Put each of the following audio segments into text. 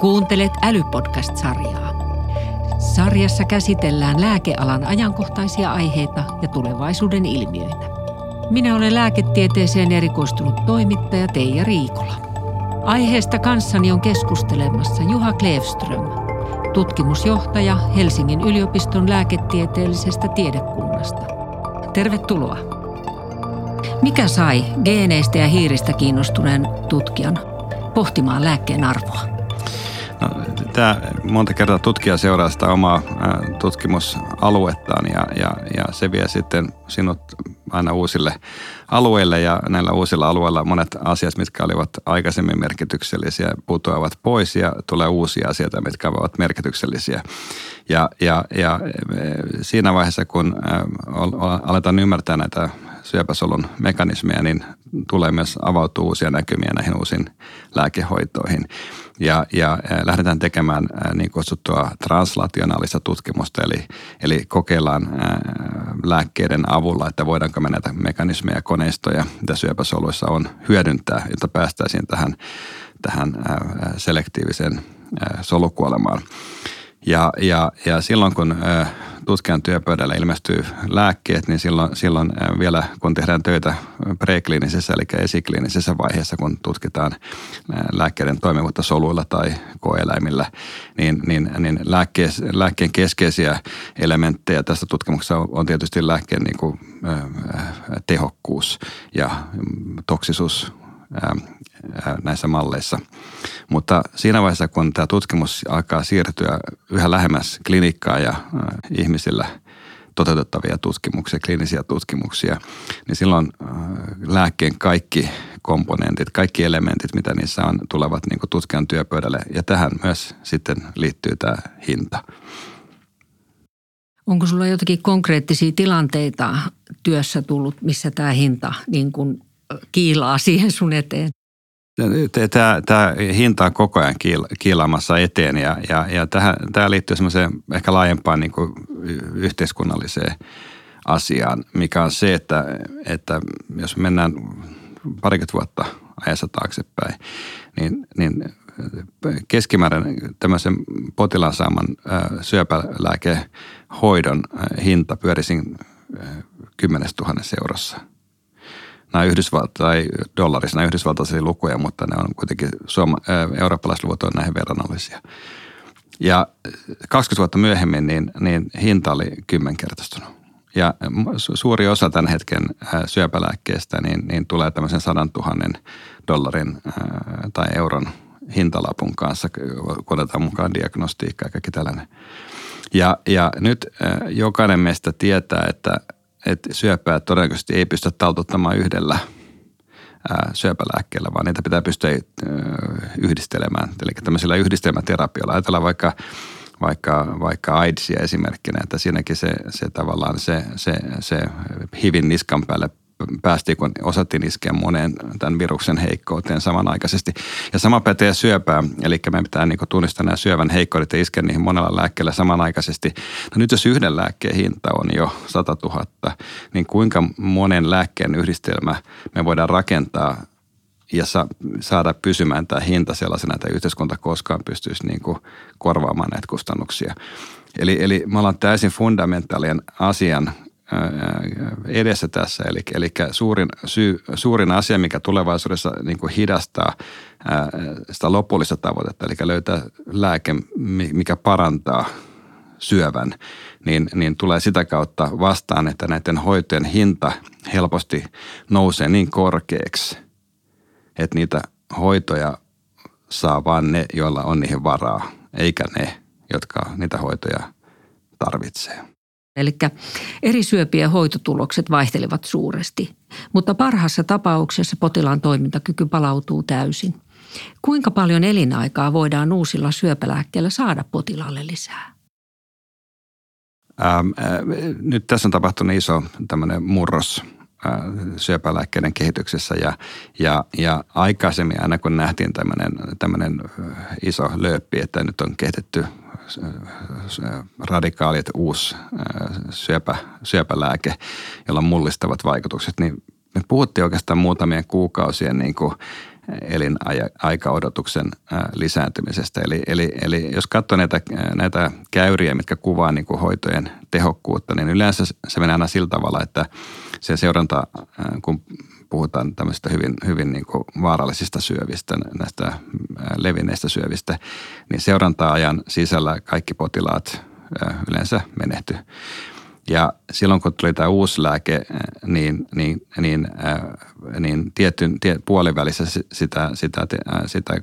Kuuntelet Älypodcast-sarjaa. Sarjassa käsitellään lääkealan ajankohtaisia aiheita ja tulevaisuuden ilmiöitä. Minä olen lääketieteeseen erikoistunut toimittaja Teija Riikola. Aiheesta kanssani on keskustelemassa Juha Klevström, tutkimusjohtaja Helsingin yliopiston lääketieteellisestä tiedekunnasta. Tervetuloa. Mikä sai geeneistä ja hiiristä kiinnostuneen tutkijan pohtimaan lääkkeen arvoa? Tämä monta kertaa tutkija seuraa sitä omaa tutkimusaluettaan ja, ja, ja se vie sitten sinut aina uusille alueille ja näillä uusilla alueilla monet asiat, mitkä olivat aikaisemmin merkityksellisiä, putoavat pois ja tulee uusia asioita, mitkä ovat merkityksellisiä. Ja, ja, ja siinä vaiheessa, kun aletaan ymmärtää näitä syöpäsolun mekanismeja, niin tulee myös avautua uusia näkymiä näihin uusiin lääkehoitoihin. Ja, ja lähdetään tekemään niin kutsuttua translationaalista tutkimusta, eli, eli kokeillaan lääkkeiden avulla, että voidaanko me näitä mekanismeja ja koneistoja, mitä syöpäsoluissa on, hyödyntää, jotta päästäisiin tähän, tähän selektiiviseen solukuolemaan. Ja, ja, ja silloin kun tutkijan työpöydällä ilmestyy lääkkeet, niin silloin, silloin vielä kun tehdään töitä prekliinisessä eli esikliinisessä vaiheessa, kun tutkitaan lääkkeiden toimivuutta soluilla tai koeläimillä, niin, niin, niin lääkkeen, lääkkeen keskeisiä elementtejä tässä tutkimuksessa on tietysti lääkkeen niin kuin, tehokkuus ja mm, toksisuus näissä malleissa. Mutta siinä vaiheessa, kun tämä tutkimus alkaa siirtyä yhä lähemmäs klinikkaa ja ihmisillä toteutettavia tutkimuksia, kliinisiä tutkimuksia, niin silloin lääkkeen kaikki komponentit, kaikki elementit, mitä niissä on, tulevat niin tutkijan työpöydälle. Ja tähän myös sitten liittyy tämä hinta. Onko sulla jotakin konkreettisia tilanteita työssä tullut, missä tämä hinta niin kuin kiilaa siihen sun eteen? Tämä, tämä hinta on koko ajan kiilaamassa eteen ja, ja, ja tähän, tämä liittyy semmoiseen ehkä laajempaan niin kuin yhteiskunnalliseen asiaan, mikä on se, että, että jos mennään parikymmentä vuotta ajassa taaksepäin, niin, niin keskimäärin tämmöisen potilaan saaman syöpälääkehoidon hinta pyörisi 10 000 eurossa – nämä Yhdysvalta- tai dollarissa nämä yhdysvaltaisia lukuja, mutta ne on kuitenkin suoma, eurooppalaiset luvut on näihin verrannollisia. Ja 20 vuotta myöhemmin niin, niin hinta oli kymmenkertaistunut. Ja suuri osa tämän hetken syöpälääkkeestä niin, niin tulee tämmöisen 100 000 dollarin tai euron hintalapun kanssa, kun otetaan mukaan diagnostiikka ja kaikki tällainen. Ja, ja nyt jokainen meistä tietää, että että syöpää todennäköisesti ei pystytä taltuttamaan yhdellä syöpälääkkeellä, vaan niitä pitää pystyä yhdistelemään. Eli tämmöisillä yhdistelmäterapioilla. Ajatellaan vaikka, vaikka, vaikka AIDSia esimerkkinä, että siinäkin se, se tavallaan se, se, se hivin niskan päälle päästiin, kun osattiin iskeä moneen tämän viruksen heikkouteen samanaikaisesti. Ja sama pätee syöpää, eli me pitää niin tunnistaa nämä syövän heikkoudet ja iskeä niihin monella lääkkeellä samanaikaisesti. No nyt jos yhden lääkkeen hinta on jo 100 000, niin kuinka monen lääkkeen yhdistelmä me voidaan rakentaa ja sa- saada pysymään tämä hinta sellaisena, että yhteiskunta koskaan pystyisi niin kuin korvaamaan näitä kustannuksia. Eli, eli me ollaan täysin fundamentaalien asian edessä tässä. Eli, eli suurin, syy, suurin asia, mikä tulevaisuudessa niin kuin hidastaa sitä lopullista tavoitetta, eli löytää lääke, mikä parantaa syövän, niin, niin tulee sitä kautta vastaan, että näiden hoitojen hinta helposti nousee niin korkeaksi, että niitä hoitoja saa vain ne, joilla on niihin varaa, eikä ne, jotka niitä hoitoja tarvitsee. Eli eri syöpien hoitotulokset vaihtelevat suuresti, mutta parhaassa tapauksessa potilaan toimintakyky palautuu täysin. Kuinka paljon elinaikaa voidaan uusilla syöpälääkkeillä saada potilaalle lisää? Ähm, äh, nyt tässä on tapahtunut iso murros äh, syöpälääkkeiden kehityksessä ja, ja, ja aikaisemmin aina kun nähtiin tämmöinen, tämmöinen äh, iso lööppi, että nyt on kehitetty radikaalit uusi syöpä, syöpälääke, jolla on mullistavat vaikutukset, niin me puhuttiin oikeastaan muutamien kuukausien niin kuin elinaikaodotuksen lisääntymisestä. Eli, eli, eli jos katsoo näitä, näitä käyriä, mitkä kuvaa niin kuin hoitojen tehokkuutta, niin yleensä se menee aina sillä tavalla, että se seuranta, kun puhutaan tämmöistä hyvin, hyvin niin kuin vaarallisista syövistä, näistä levinneistä syövistä, niin seuranta-ajan sisällä kaikki potilaat yleensä menehty. Ja silloin kun tuli tämä uusi lääke, niin, niin, niin, niin tietyn tie, puolivälissä sitä, sitä, sitä,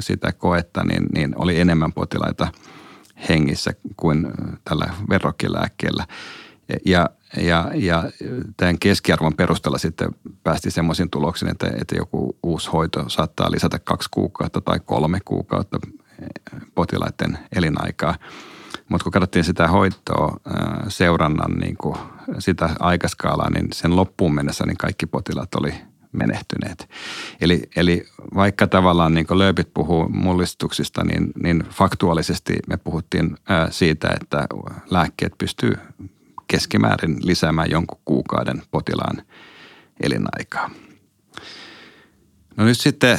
sitä koetta, niin, niin oli enemmän potilaita hengissä kuin tällä verrokkilääkkeellä. Ja, ja, ja tämän keskiarvon perusteella sitten päästi semmoisiin tuloksiin, että, että joku uusi hoito saattaa lisätä kaksi kuukautta tai kolme kuukautta potilaiden elinaikaa. Mutta kun katsottiin sitä hoitoa seurannan niin kuin sitä aikaskaalaa, niin sen loppuun mennessä niin kaikki potilaat oli menehtyneet. Eli, eli vaikka tavallaan niin lööpit puhuu mullistuksista, niin, niin faktuaalisesti me puhuttiin siitä, että lääkkeet pystyy keskimäärin lisäämään jonkun kuukauden potilaan elinaikaa. No nyt sitten,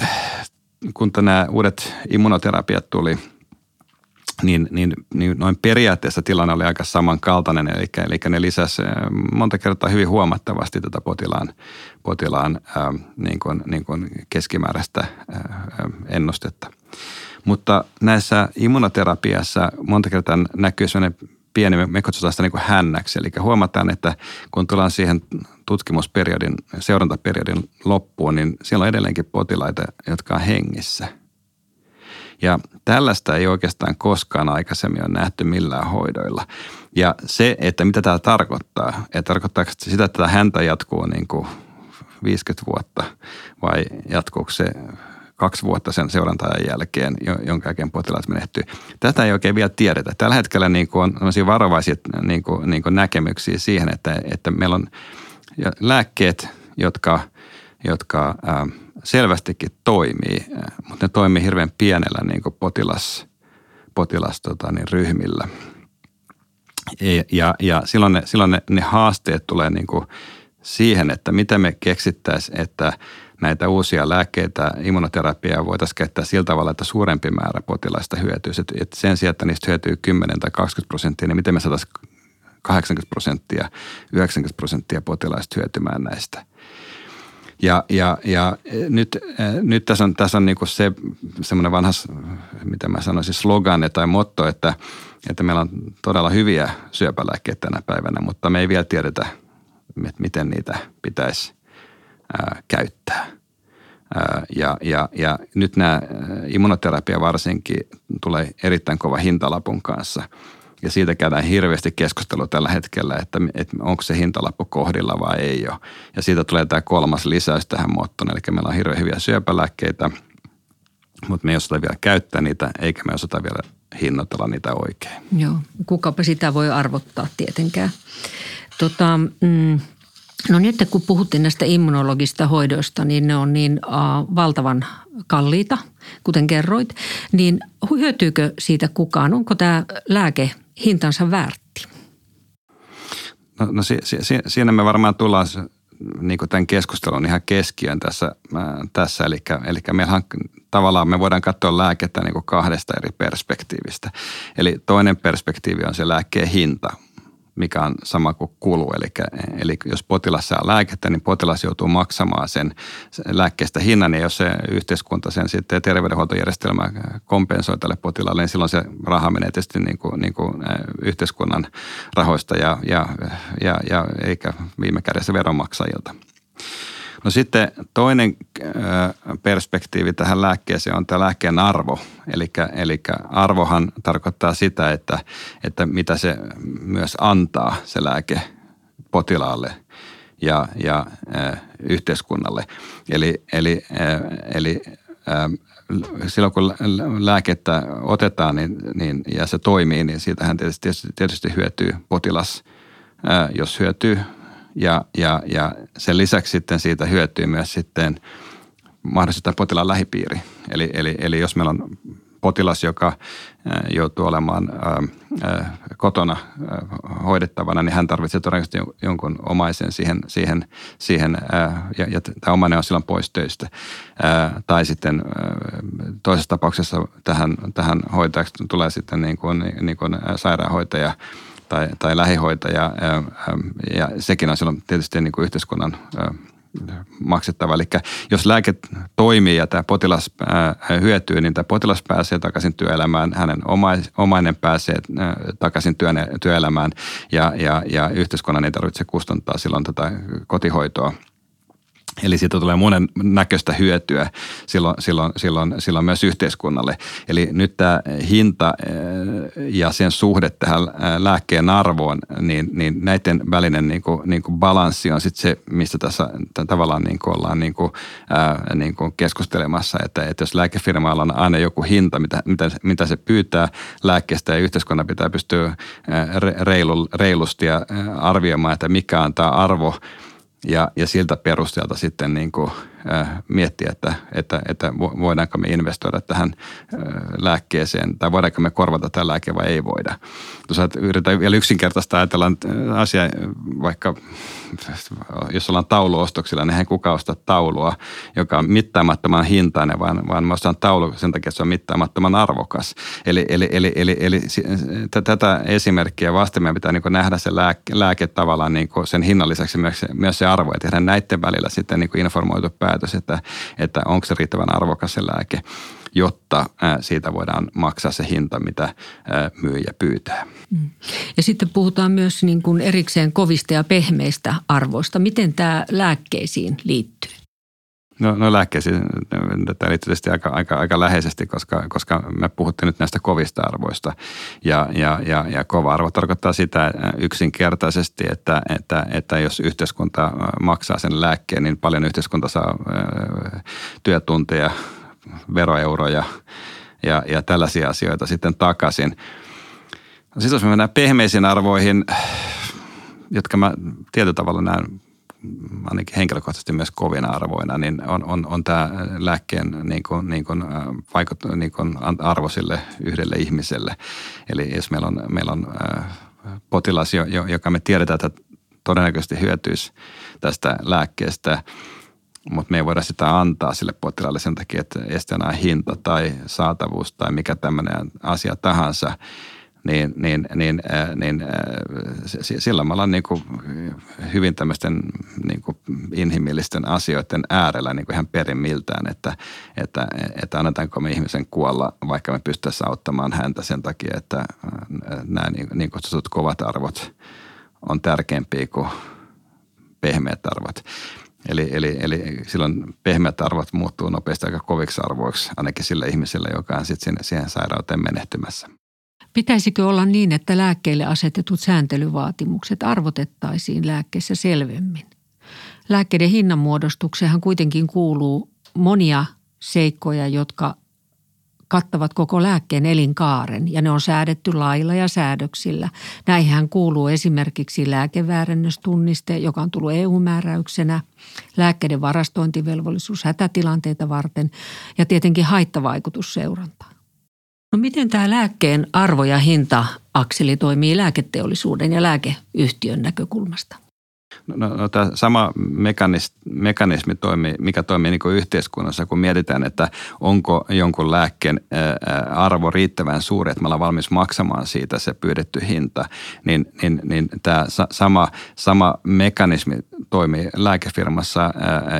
kun nämä uudet immunoterapiat tuli, niin, niin, niin noin periaatteessa tilanne oli aika samankaltainen, eli, eli ne lisäsi monta kertaa hyvin huomattavasti tätä potilaan, potilaan ää, niin kuin, niin kuin keskimääräistä ää, ennustetta. Mutta näissä immunoterapiassa monta kertaa näkyy sellainen pieni, me kutsutaan sitä niin kuin hännäksi. Eli huomataan, että kun tullaan siihen tutkimusperiodin, seurantaperiodin loppuun, niin siellä on edelleenkin potilaita, jotka on hengissä. Ja tällaista ei oikeastaan koskaan aikaisemmin ole nähty millään hoidoilla. Ja se, että mitä tämä tarkoittaa, että tarkoittaako sitä, että tämä häntä jatkuu niin kuin 50 vuotta vai jatkuuko se kaksi vuotta sen seurantajan jälkeen, jonka jälkeen potilaat menehtyy. Tätä ei oikein vielä tiedetä. Tällä hetkellä niin kuin on varovaisia niin kuin, niin kuin näkemyksiä siihen, että, että meillä on lääkkeet, jotka, jotka ää, selvästikin toimii, mutta ne toimii hirveän pienellä niin kuin potilas, potilas tota, niin ryhmillä. Ja, ja, silloin, ne, silloin ne, ne haasteet tulee niin kuin siihen, että miten me keksittäisiin, että – näitä uusia lääkkeitä, immunoterapiaa voitaisiin käyttää sillä tavalla, että suurempi määrä potilaista hyötyisi. Että sen sijaan, että niistä hyötyy 10 tai 20 prosenttia, niin miten me saataisiin 80 prosenttia, 90 prosenttia potilaista hyötymään näistä. Ja, ja, ja nyt, nyt tässä on, tässä on niin se semmoinen vanha, mitä mä sanoisin, slogan tai motto, että, että meillä on todella hyviä syöpälääkkeitä tänä päivänä, mutta me ei vielä tiedetä, miten niitä pitäisi ää, käyttää. Ää, ja, ja, ja nyt nämä immunoterapia varsinkin tulee erittäin kova hintalapun kanssa. Ja siitä käydään hirveästi keskustelua tällä hetkellä, että, että onko se hintalappu kohdilla vai ei ole. Ja siitä tulee tämä kolmas lisäys tähän mottoon. Eli meillä on hirveän hyviä syöpälääkkeitä, mutta me ei osata vielä käyttää niitä, eikä me osata vielä hinnoitella niitä oikein. Joo, kukapa sitä voi arvottaa tietenkään. Tota, mm, No nyt kun puhuttiin näistä immunologista hoidoista, niin ne on niin uh, valtavan kalliita, kuten kerroit. Niin hyötyykö siitä kukaan? Onko tämä lääke hintansa väärti? No, no si, si, siinä me varmaan tullaan niin kuin tämän keskustelun ihan keskiön tässä. Äh, tässä. Eli, eli meillähän tavallaan me voidaan katsoa lääkettä niin kuin kahdesta eri perspektiivistä. Eli toinen perspektiivi on se lääkkeen hinta – mikä on sama kuin kulu. Eli, eli jos potilas saa lääkettä, niin potilas joutuu maksamaan sen lääkkeestä hinnan, ja jos se yhteiskunta sen sitten terveydenhuoltojärjestelmä kompensoi tälle potilaalle, niin silloin se raha menee tietysti niin kuin, niin kuin yhteiskunnan rahoista ja, ja, ja, ja eikä viime kädessä veronmaksajilta. No sitten toinen perspektiivi tähän lääkkeeseen on tämä lääkkeen arvo. Eli, arvohan tarkoittaa sitä, että, että mitä se myös antaa se lääke potilaalle ja, ja yhteiskunnalle. Eli, eli, eli silloin kun lääkettä otetaan niin, niin, ja se toimii, niin siitähän tietysti, tietysti hyötyy potilas. Jos hyötyy ja, ja, ja sen lisäksi sitten siitä hyötyy myös sitten mahdollisesti potilaan lähipiiri. Eli, eli, eli jos meillä on potilas, joka joutuu olemaan kotona hoidettavana, niin hän tarvitsee todennäköisesti jonkun omaisen siihen, siihen, siihen ja, ja tämä omainen on silloin pois töistä. Tai sitten toisessa tapauksessa tähän, tähän hoitajaksi tulee sitten niin kuin, niin kuin sairaanhoitaja tai, tai lähihoitaja ja, sekin on silloin tietysti niin kuin yhteiskunnan maksettava. Eli jos lääke toimii ja tämä potilas hyötyy, niin tämä potilas pääsee takaisin työelämään, hänen omainen pääsee takaisin työelämään ja, ja, ja yhteiskunnan ei tarvitse kustantaa silloin tätä kotihoitoa – Eli siitä tulee monen näköistä hyötyä silloin, silloin, silloin, silloin myös yhteiskunnalle. Eli nyt tämä hinta eh, ja sen suhde tähän eh, lääkkeen arvoon, niin, niin näiden välinen niin kuin, niin kuin balanssi on sitten se, mistä tässä tavallaan niin kuin ollaan niin kuin, ää, niin kuin keskustelemassa. Että, että jos lääkefirmalla on aina joku hinta, mitä, mitä, mitä se pyytää lääkkeestä ja yhteiskunnan pitää pystyä reilu, reilusti ja arvioimaan, että mikä on tämä arvo – ja, ja siltä perusteelta sitten niin kuin, miettiä, että, että, että voidaanko me investoida tähän äh, lääkkeeseen tai voidaanko me korvata tämä lääke vai ei voida. Tuossa yritetään vielä yksinkertaista ajatella asia, vaikka jos ollaan tauluostoksilla, niin hän kukaan osta taulua, joka on mittaamattoman hintainen, vaan, vaan mä ostan taulu sen takia, että se on mittaamattoman arvokas. Eli, eli, eli, eli, eli tätä esimerkkiä vasten meidän pitää niin nähdä se lääke, lääke tavallaan niin sen hinnan lisäksi myös, myös se arvo ja tehdä näiden välillä sitten niin informoitu päätös, että, että onko se riittävän arvokas se lääke jotta siitä voidaan maksaa se hinta, mitä myyjä pyytää. Mm. Ja sitten puhutaan myös niin kuin erikseen kovista ja pehmeistä arvoista. Miten tämä lääkkeisiin liittyy? No, no lääkkeisiin tämä liittyy tietysti aika, aika, aika läheisesti, koska, koska me puhuttiin nyt näistä kovista arvoista. Ja, ja, ja, ja kova arvo tarkoittaa sitä yksinkertaisesti, että, että, että jos yhteiskunta maksaa sen lääkkeen, niin paljon yhteiskunta saa työtunteja veroeuroja ja, ja tällaisia asioita sitten takaisin. Sitten jos me mennään pehmeisiin arvoihin, jotka mä tietyllä tavalla näen ainakin henkilökohtaisesti myös kovina arvoina, niin on, on, on tämä lääkkeen niin kuin, niin kuin, vaikut, niin kuin arvo sille yhdelle ihmiselle. Eli jos meillä on, meillä on potilas, joka me tiedetään, että todennäköisesti hyötyisi tästä lääkkeestä – mutta me ei voida sitä antaa sille potilaalle sen takia, että esteenä hinta tai saatavuus tai mikä tämmöinen asia tahansa, niin, niin, niin, äh, niin äh, silloin me ollaan niin kuin hyvin tämmöisten niin kuin inhimillisten asioiden äärellä niin kuin ihan perimmiltään, että, että, että annetaanko me ihmisen kuolla, vaikka me pystyttäisiin auttamaan häntä sen takia, että äh, nämä niin, niin kutsutut kovat arvot on tärkeämpiä kuin pehmeät arvot. Eli, eli, eli silloin pehmeät arvot muuttuu nopeasti aika koviksi arvoiksi, ainakin sille ihmiselle, joka on sitten siihen sairauteen menehtymässä. Pitäisikö olla niin, että lääkkeille asetetut sääntelyvaatimukset arvotettaisiin lääkkeessä selvemmin? Lääkkeiden hinnanmuodostukseenhan kuitenkin kuuluu monia seikkoja, jotka kattavat koko lääkkeen elinkaaren ja ne on säädetty lailla ja säädöksillä. Näihän kuuluu esimerkiksi lääkeväärennöstunniste, joka on tullut EU-määräyksenä, lääkkeiden varastointivelvollisuus hätätilanteita varten ja tietenkin haittavaikutusseuranta. No miten tämä lääkkeen arvo- ja hinta-akseli toimii lääketeollisuuden ja lääkeyhtiön näkökulmasta? No, no, no tämä sama mekanismi, mekanismi toimii, mikä toimii niin kuin yhteiskunnassa, kun mietitään, että onko jonkun lääkkeen arvo riittävän suuri, että me ollaan valmis maksamaan siitä se pyydetty hinta, niin, niin, niin tämä sama, sama mekanismi toimii lääkefirmassa,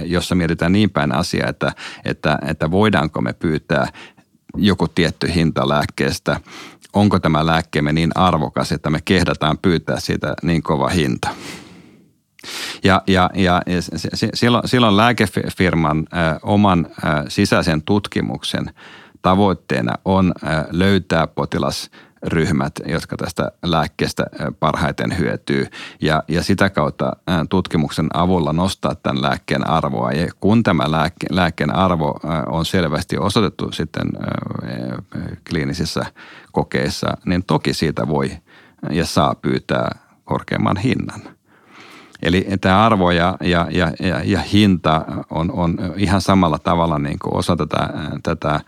jossa mietitään niin päin asiaa, että, että, että voidaanko me pyytää joku tietty hinta lääkkeestä, onko tämä lääkkeemme niin arvokas, että me kehdataan pyytää siitä niin kova hinta. Ja, ja, ja silloin, silloin lääkefirman äh, oman äh, sisäisen tutkimuksen tavoitteena on äh, löytää potilas ryhmät, jotka tästä lääkkeestä parhaiten hyötyy ja, ja sitä kautta tutkimuksen avulla nostaa tämän lääkkeen arvoa. Ja kun tämä lääkke, lääkkeen arvo on selvästi osoitettu sitten kliinisissä kokeissa, niin toki siitä voi ja saa pyytää korkeamman hinnan – Eli tämä arvo ja, ja, ja, ja, hinta on, on ihan samalla tavalla niin kuin osa tätä, tätä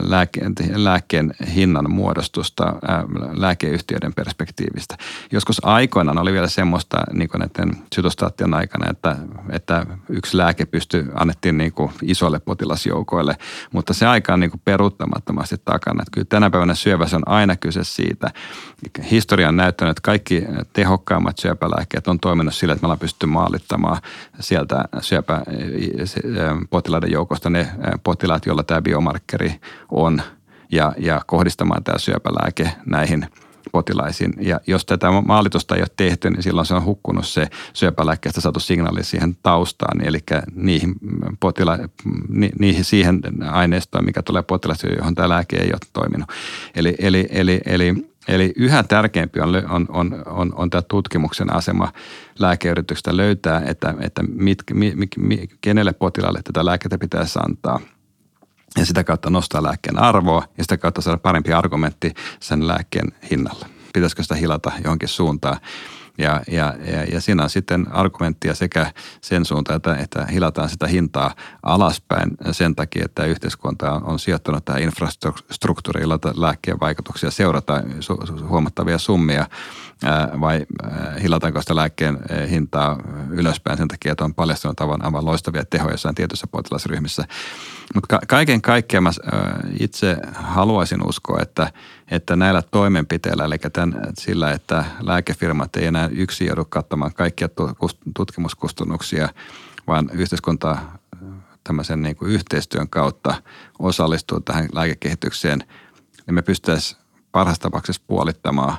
lääke, lääkkeen hinnan muodostusta lääkeyhtiöiden perspektiivistä. Joskus aikoinaan oli vielä semmoista niin kuin näiden sytostaattien aikana, että, että yksi lääke pystyi, annettiin niin kuin isolle potilasjoukoille, mutta se aika on niin kuin peruuttamattomasti takana. Että kyllä tänä päivänä syövässä on aina kyse siitä. Historia on näyttänyt, että kaikki tehokkaimmat syöpälääkkeet on toiminut sillä, että me ollaan pystytty maalittamaan sieltä syöpäpotilaiden joukosta ne potilaat, joilla tämä biomarkkeri on ja, ja kohdistamaan tämä syöpälääke näihin potilaisiin. Ja jos tätä maalitusta ei ole tehty, niin silloin se on hukkunut se syöpälääkkeestä saatu signaali siihen taustaan, eli niihin, potila, ni, niihin siihen aineistoon, mikä tulee potilaista, johon tämä lääke ei ole toiminut. Eli, eli, eli, eli Eli yhä tärkeämpi on, on, on, on, on tämä tutkimuksen asema lääkeyrityksestä löytää, että, että mit, mit, mit, kenelle potilaalle tätä lääkettä pitäisi antaa – ja sitä kautta nostaa lääkkeen arvoa ja sitä kautta saada parempi argumentti sen lääkkeen hinnalle. Pitäisikö sitä hilata johonkin suuntaan? Ja, ja, ja, ja siinä on sitten argumenttia sekä sen suuntaan, että, että hilataan sitä hintaa alaspäin sen takia, että yhteiskunta on, on sijoittanut tähän infrastruktuuriin, jolla lääkkeen vaikutuksia seurataan su, huomattavia summia, vai hilataanko sitä lääkkeen hintaa ylöspäin sen takia, että on paljastunut aivan loistavia tehoja jossain tietyissä potilasryhmissä. Mutta kaiken kaikkiaan mä itse haluaisin uskoa, että, että näillä toimenpiteillä, eli tämän, sillä, että lääkefirmat ei enää yksin joudu kattamaan kaikkia tutkimuskustannuksia, vaan yhteiskunta tämmöisen niin kuin yhteistyön kautta osallistuu tähän lääkekehitykseen, niin me pystyttäisiin parhaassa tapauksessa puolittamaan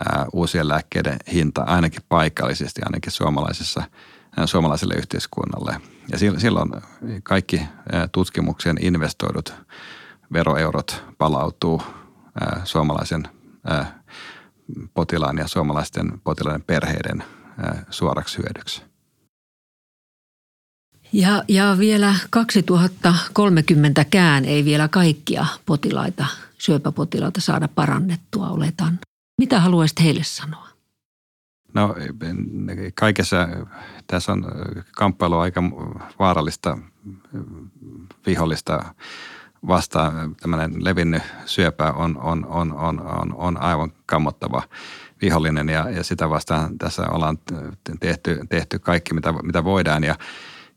ää, uusien lääkkeiden hinta ainakin paikallisesti, ainakin suomalaisessa, suomalaiselle yhteiskunnalle – ja silloin kaikki tutkimukseen investoidut veroeurot palautuu suomalaisen potilaan ja suomalaisten potilaiden perheiden suoraksi hyödyksi. Ja, ja vielä 2030kään ei vielä kaikkia potilaita, syöpäpotilaita saada parannettua, oletan. Mitä haluaisit heille sanoa? No kaikessa tässä on kamppailu aika vaarallista vihollista vastaan. Tämmöinen levinnyt syöpä on, on, on, on, on, on aivan kammottava vihollinen ja, ja sitä vastaan tässä ollaan tehty, tehty kaikki, mitä, mitä voidaan. Ja,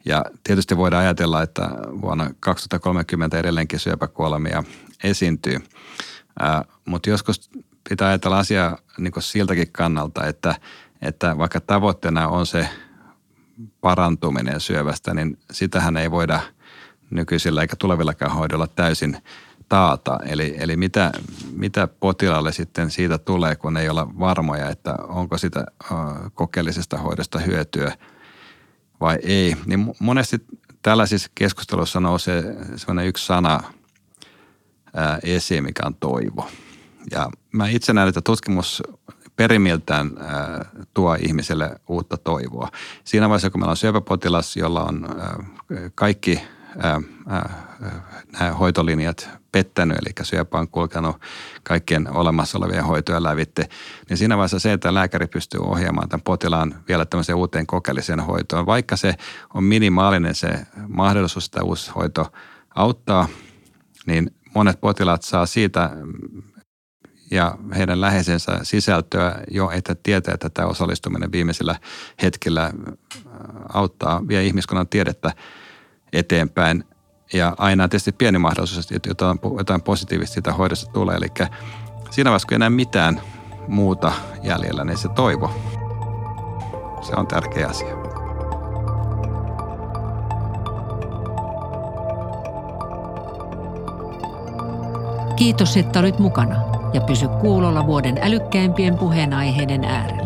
ja tietysti voidaan ajatella, että vuonna 2030 edelleenkin syöpäkuolemia esiintyy. Mutta joskus pitää ajatella asiaa niin siltäkin kannalta, että – että vaikka tavoitteena on se parantuminen syövästä, niin sitähän ei voida nykyisillä eikä tulevillakaan hoidolla täysin taata. Eli, eli mitä, mitä potilaalle sitten siitä tulee, kun ei olla varmoja, että onko sitä kokeellisesta hoidosta hyötyä vai ei. Niin monesti tällaisissa keskusteluissa nousee sellainen yksi sana esiin, mikä on toivo. Ja mä itse näen, että tutkimus perimiltään äh, tuo ihmiselle uutta toivoa. Siinä vaiheessa, kun meillä on syöpäpotilas, jolla on äh, kaikki äh, nämä hoitolinjat pettänyt, eli syöpä on kulkenut kaikkien olemassa olevien hoitoja lävitte, niin siinä vaiheessa se, että lääkäri pystyy ohjaamaan tämän potilaan vielä tämmöiseen uuteen kokeelliseen hoitoon, vaikka se on minimaalinen se mahdollisuus, että uusi hoito auttaa, niin monet potilaat saa siitä ja heidän läheisensä sisältöä jo, että tietää, että tämä osallistuminen viimeisellä hetkellä äh, auttaa, vie ihmiskunnan tiedettä eteenpäin. Ja aina on tietysti pieni mahdollisuus, että jotain, jotain positiivista siitä hoidosta tulee. Eli siinä vaiheessa, kun enää mitään muuta jäljellä, niin se toivo, se on tärkeä asia. Kiitos, että olit mukana ja pysy kuulolla vuoden älykkäimpien puheenaiheiden äärellä.